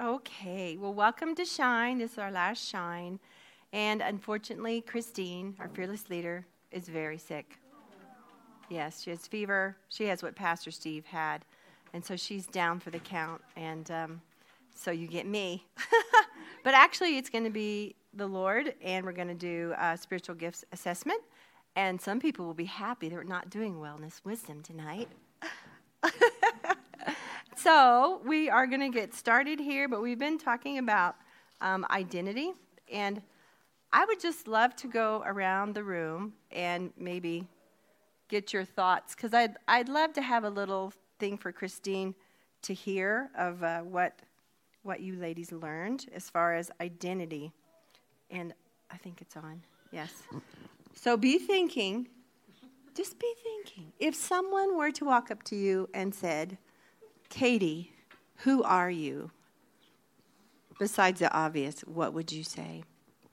Okay, well, welcome to Shine. This is our last Shine. And unfortunately, Christine, our fearless leader, is very sick. Yes, she has fever. She has what Pastor Steve had. And so she's down for the count. And um, so you get me. but actually, it's going to be the Lord, and we're going to do a spiritual gifts assessment. And some people will be happy they're not doing wellness wisdom tonight. so we are going to get started here, but we've been talking about um, identity. And I would just love to go around the room and maybe get your thoughts, because I'd, I'd love to have a little thing for Christine to hear of uh, what, what you ladies learned as far as identity. And I think it's on. Yes. So be thinking, just be thinking. If someone were to walk up to you and said, Katie, who are you? Besides the obvious, what would you say?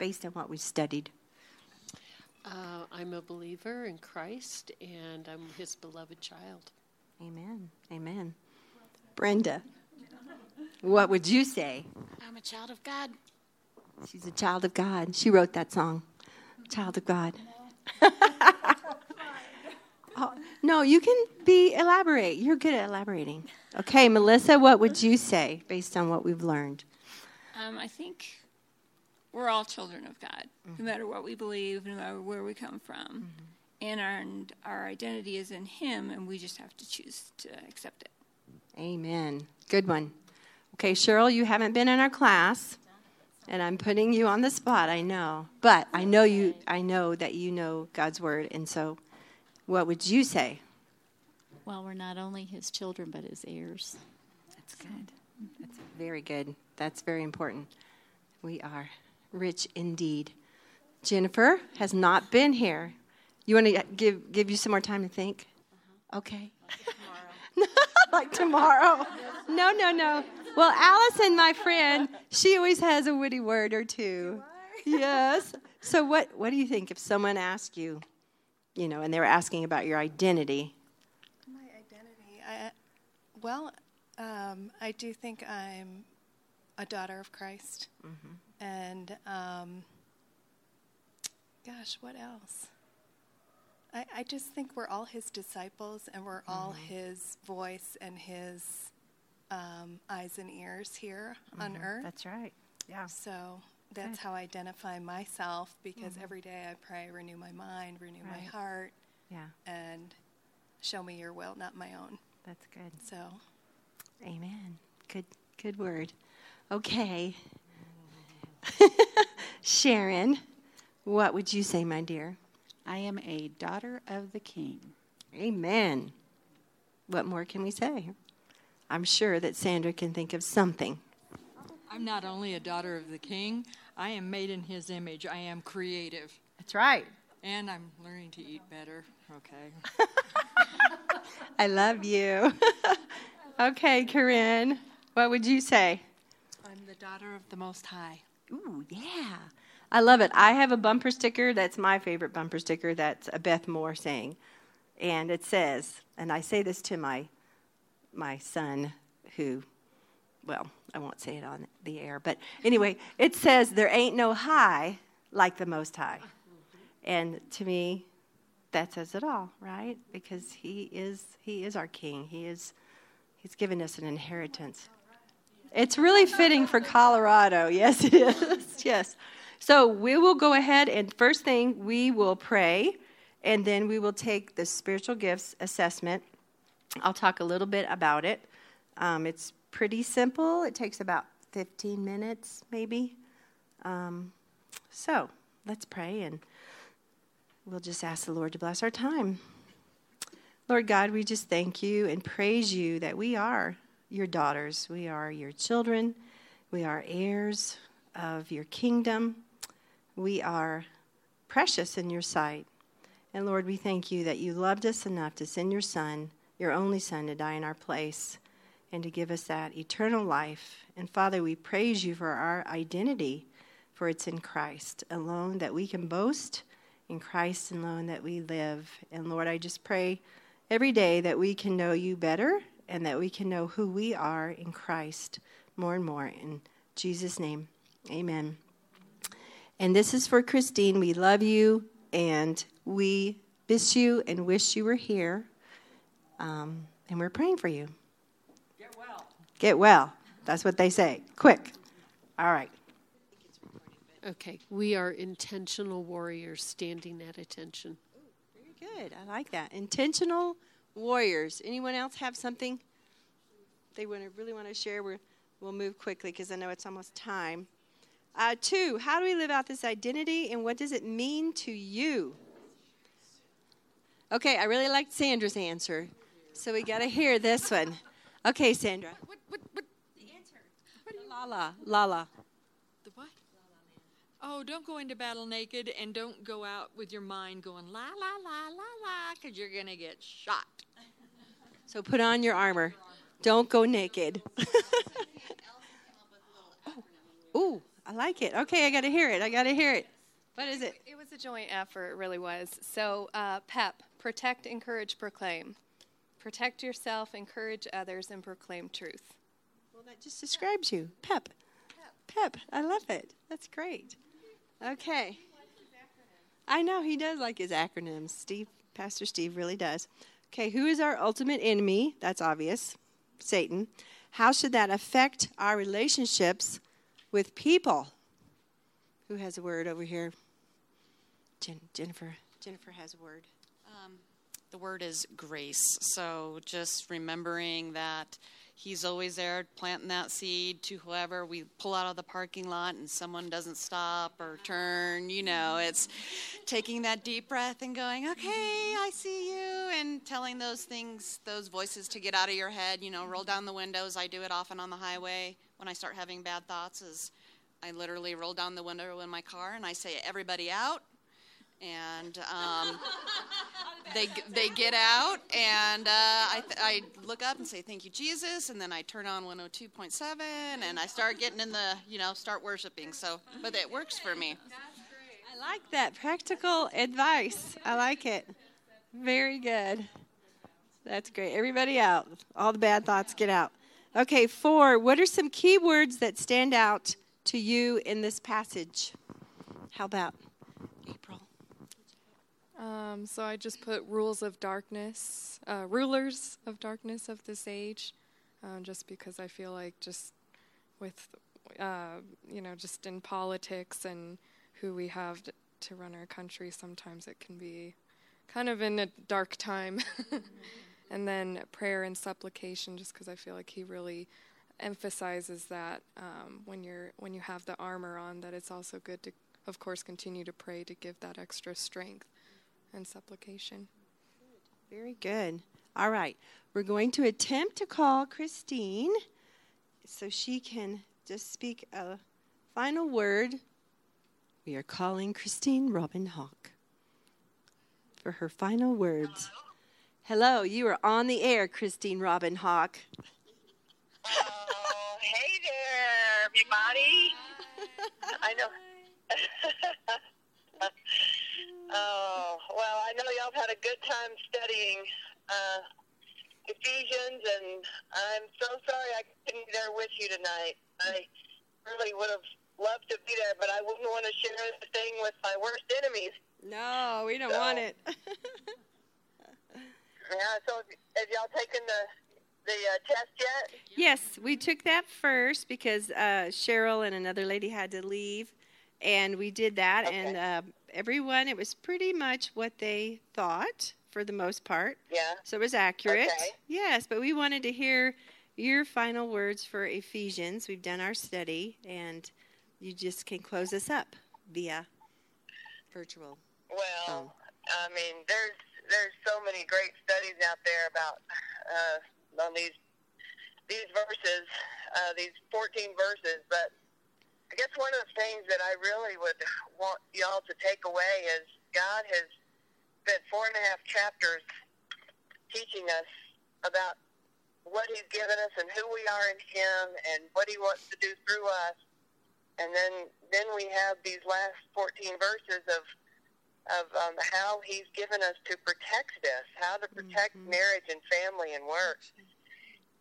based on what we studied? Uh, I'm a believer in Christ and I'm his beloved child. Amen. Amen. Brenda, what would you say? I'm a child of God. She's a child of God. She wrote that song, Child of God. oh, no, you can be elaborate. You're good at elaborating. Okay, Melissa, what would you say based on what we've learned? Um, I think we're all children of God, mm-hmm. no matter what we believe, no matter where we come from. Mm-hmm. And, our, and our identity is in Him, and we just have to choose to accept it. Amen. Good one. Okay, Cheryl, you haven't been in our class, and I'm putting you on the spot. I know, but I know you. I know that you know God's word, and so, what would you say? Well, we're not only His children, but His heirs. That's good. That's very good. That's very important. We are rich indeed. Jennifer has not been here. You want to give give you some more time to think? Uh-huh. Okay. Like tomorrow. like tomorrow. No, no, no. Well, Allison, my friend, she always has a witty word or two. Yes. So what what do you think if someone asked you, you know, and they were asking about your identity? My identity. I, well, um, I do think I'm a daughter of Christ. Mm-hmm. And um, gosh, what else? I, I just think we're all his disciples and we're mm-hmm. all his voice and his um, eyes and ears here mm-hmm. on earth. That's right. Yeah. So that's Good. how I identify myself because mm-hmm. every day I pray, renew my mind, renew right. my heart. Yeah. And show me your will, not my own. That's good. So, amen. Good, good word. Okay. Sharon, what would you say, my dear? I am a daughter of the King. Amen. What more can we say? I'm sure that Sandra can think of something. I'm not only a daughter of the King, I am made in his image. I am creative. That's right. And I'm learning to eat better. Okay. I love you. okay, Corinne, what would you say? I'm the daughter of the Most High. Ooh, yeah. I love it. I have a bumper sticker that's my favorite bumper sticker that's a Beth Moore saying. And it says, and I say this to my my son who well, I won't say it on the air, but anyway, it says there ain't no high like the most high. And to me, that says it all, right? Because he is he is our king. He is he's given us an inheritance. It's really fitting for Colorado. Yes, it is. yes. So we will go ahead and first thing we will pray, and then we will take the spiritual gifts assessment. I'll talk a little bit about it. Um, it's pretty simple. It takes about 15 minutes, maybe. Um, so let's pray, and we'll just ask the Lord to bless our time. Lord God, we just thank you and praise you that we are your daughters. We are your children. We are heirs of your kingdom. We are precious in your sight. And Lord, we thank you that you loved us enough to send your Son, your only Son, to die in our place and to give us that eternal life. And Father, we praise you for our identity, for it's in Christ alone that we can boast, in Christ alone that we live. And Lord, I just pray every day that we can know you better and that we can know who we are in Christ more and more. In Jesus' name, amen. And this is for Christine. We love you and we miss you and wish you were here. Um, and we're praying for you. Get well. That's what they say. Quick. All right. Okay, we are intentional warriors standing at attention. Very good. I like that. Intentional warriors. Anyone else have something they want to really want to share? We're, we'll move quickly because I know it's almost time. Uh, two, how do we live out this identity and what does it mean to you? Okay, I really liked Sandra's answer. So we got to hear this one. Okay, Sandra. What, what, what? The answer. Lala. Lala. The what? Oh, don't go into battle naked and don't go out with your mind going la la la la la because you're going to get shot. So put on your armor. Don't go naked. oh. Ooh, I like it. Okay, I got to hear it. I got to hear it. What is it? It was a joint effort, it really was. So, uh, PEP, protect, encourage, proclaim. Protect yourself, encourage others, and proclaim truth. Well, that just describes you. Pep. Pep. I love it. That's great. Okay. I know he does like his acronyms. Steve, Pastor Steve really does. Okay, who is our ultimate enemy? That's obvious. Satan. How should that affect our relationships with people? Who has a word over here? Jen, Jennifer. Jennifer has a word. The word is grace. So just remembering that He's always there planting that seed to whoever we pull out of the parking lot and someone doesn't stop or turn. You know, it's taking that deep breath and going, okay, I see you, and telling those things, those voices to get out of your head. You know, roll down the windows. I do it often on the highway when I start having bad thoughts. Is I literally roll down the window in my car and I say, everybody out and um, they they get out, and uh, I, I look up and say thank you Jesus, and then I turn on 102.7, and I start getting in the you know start worshiping. So, but it works for me. I like that practical advice. I like it. Very good. That's great. Everybody out. All the bad thoughts get out. Okay, four. What are some key words that stand out to you in this passage? How about? Um, so I just put rules of darkness, uh, rulers of darkness of this age, um, just because I feel like just with, uh, you know, just in politics and who we have to run our country, sometimes it can be kind of in a dark time. and then prayer and supplication, just because I feel like he really emphasizes that um, when you're when you have the armor on, that it's also good to, of course, continue to pray to give that extra strength and supplication. Very good. All right. We're going to attempt to call Christine so she can just speak a final word. We are calling Christine Robin Hawk for her final words. Hello, Hello you are on the air, Christine Robin Hawk. Oh, hey there, everybody. I know. Had a good time studying uh, Ephesians, and I'm so sorry I couldn't be there with you tonight. I really would have loved to be there, but I wouldn't want to share the thing with my worst enemies. No, we don't so, want it. yeah, so have y'all taken the the uh, test yet? Yes, we took that first because uh, Cheryl and another lady had to leave, and we did that, okay. and uh, everyone, it was pretty much what they thought for the most part. Yeah. So it was accurate. Okay. Yes, but we wanted to hear your final words for Ephesians. We've done our study, and you just can close us up via virtual. Well, phone. I mean, there's there's so many great studies out there about uh, on these these verses, uh, these 14 verses, but I guess one of the things that I really would want y'all to take away is God has spent four and a half chapters teaching us about what He's given us and who we are in Him and what He wants to do through us. And then then we have these last 14 verses of of um, how He's given us to protect this, how to protect mm-hmm. marriage and family and work.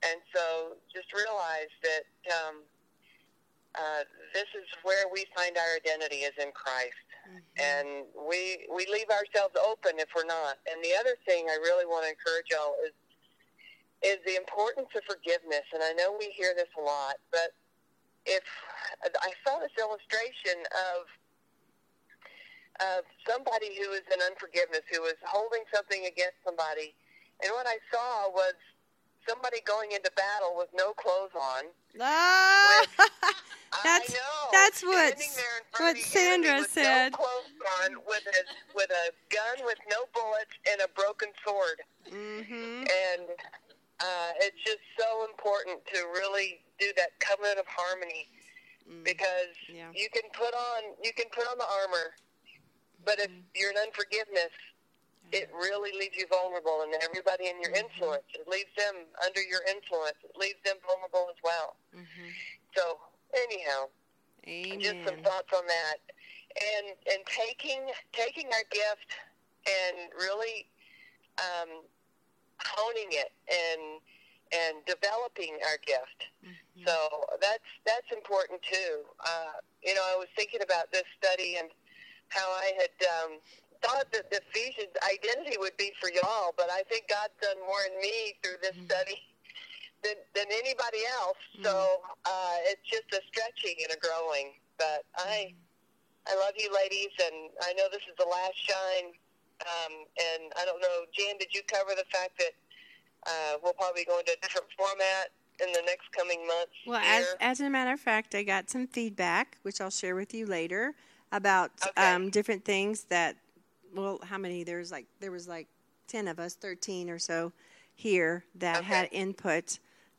And so just realize that um, uh, this is where we find our identity is in Christ. And we we leave ourselves open if we're not. And the other thing I really want to encourage y'all is is the importance of forgiveness. And I know we hear this a lot, but if I saw this illustration of of somebody who is in unforgiveness, who was holding something against somebody, and what I saw was somebody going into battle with no clothes on. Ah, that's I know, that's what standing there in front what Sandra with said. No clothes on, with a with a gun with no bullets and a broken sword. Mm-hmm. And uh, it's just so important to really do that covenant of harmony because Yeah. you can put on you can put on the armor, but if you're in unforgiveness, it really leaves you vulnerable, and everybody in your influence, it leaves them under your influence. It leaves them vulnerable as well. So anyhow, just some thoughts on that, and and taking taking our gift and really um, honing it and and developing our gift. So that's that's important too. Uh, you know, I was thinking about this study and how I had um, thought that the Ephesians identity would be for y'all, but I think God's done more in me through this study than than anybody else. So uh, it's just a stretching and a growing. But I I love you, ladies, and I know this is the last shine. Um, and I don't know, Jan, did you cover the fact that uh, we'll probably go into a different format in the next coming months? Well, as, as a matter of fact, I got some feedback, which I'll share with you later, about Okay. um, different things that. Well, how many? There's like there was like ten of us, thirteen or so here that Okay. had input.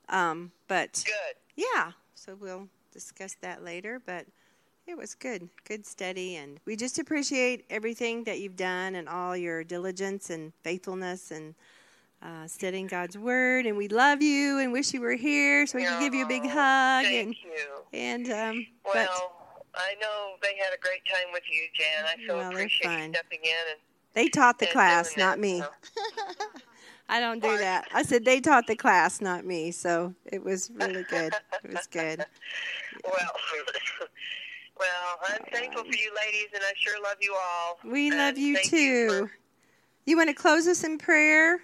Um, but Good. yeah, so we'll discuss that later. But it was good, good study, and we just appreciate everything that you've done and all your diligence and faithfulness and uh, studying God's word. And we love you and wish you were here so we could give you a big hug. Thank And you. and um, but Well, I know they had a great time with you, Jan. I so Well, appreciate you stepping in and they taught the class, not me. so. I don't do that. I said they taught the class, not me. So it was really good. It was good. Well, well, I'm thankful for you, ladies, and I sure love you all. We love you too. You, You want to close us in prayer?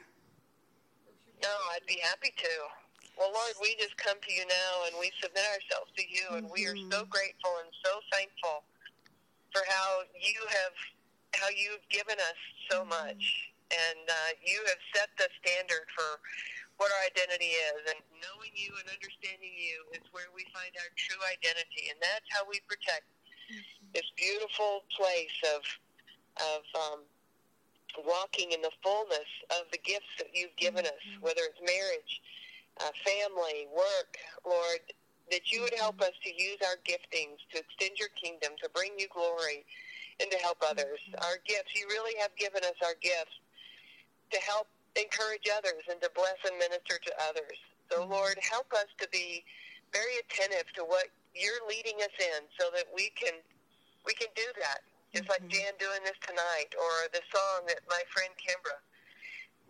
no, I'd be happy to. Well, Lord, we just come to you now, and we submit ourselves to you, and we are so Mm-hmm. grateful and so thankful for how you have how you've given us so Mm-hmm. much, and uh, you have set the standard for what our identity is, and knowing you and understanding you is where we find our true identity, and that's how we protect this beautiful place of of um, walking in the fullness of the gifts that you've given us, whether it's marriage, uh, family, work, Lord, that you would help us to use our giftings to extend your kingdom, to bring you glory, and to help others. Mm-hmm. Our gifts, you really have given us our gifts to help encourage others and to bless and minister to others. So, mm-hmm. Lord, help us to be very attentive to what you're leading us in so that we can we can do that. Just like mm-hmm. Jan doing this tonight or the song that my friend Kimbra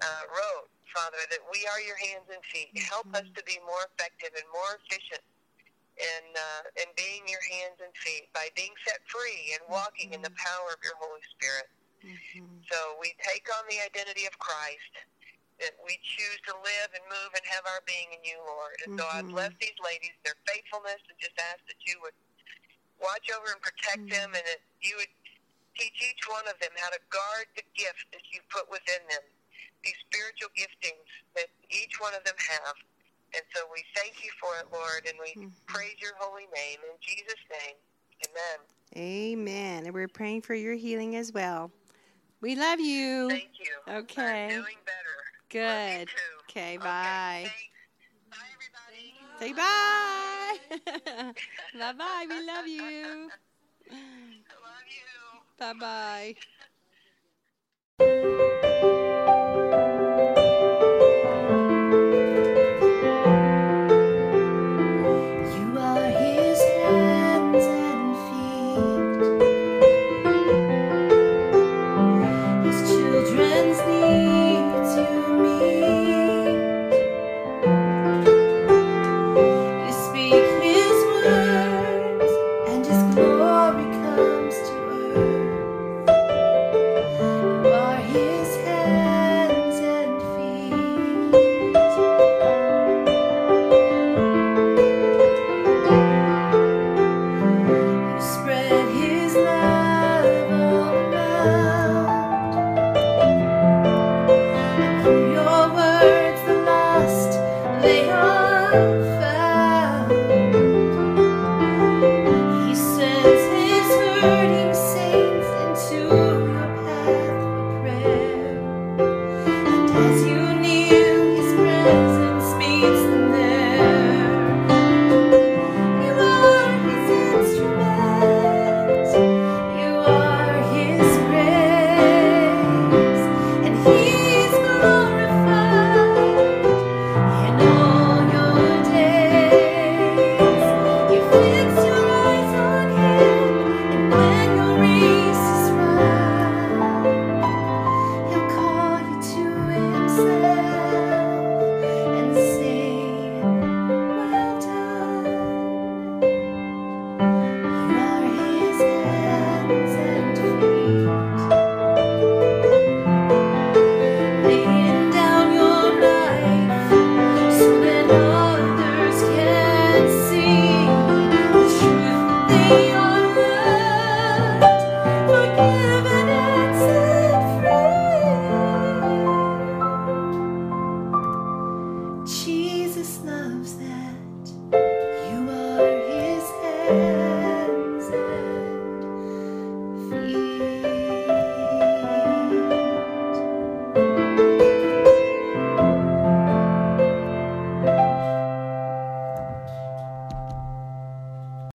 uh, wrote, Father, that we are your hands and feet. Help us to be more effective and more efficient in, uh, in being your hands and feet by being set free and walking in the mm-hmm. power of your Holy Spirit. Mm-hmm. So we take on the identity of Christ, that we choose to live and move and have our being in you, Lord. And so I mm-hmm. bless these ladies, their faithfulness, and just ask that you would watch over and protect them and that you would teach each one of them how to guard the gift that you put within them, these spiritual giftings that each one of them have. And so we thank you for it, Lord, and we mm-hmm. praise your holy name. In Jesus' name, amen. Amen. And we're praying for your healing as well. We love you. Thank you. Okay. I'm doing better. Good. Love you too. Okay, bye. thanks. Bye, everybody. Say bye. bye bye. We love you. Love you. Bye bye.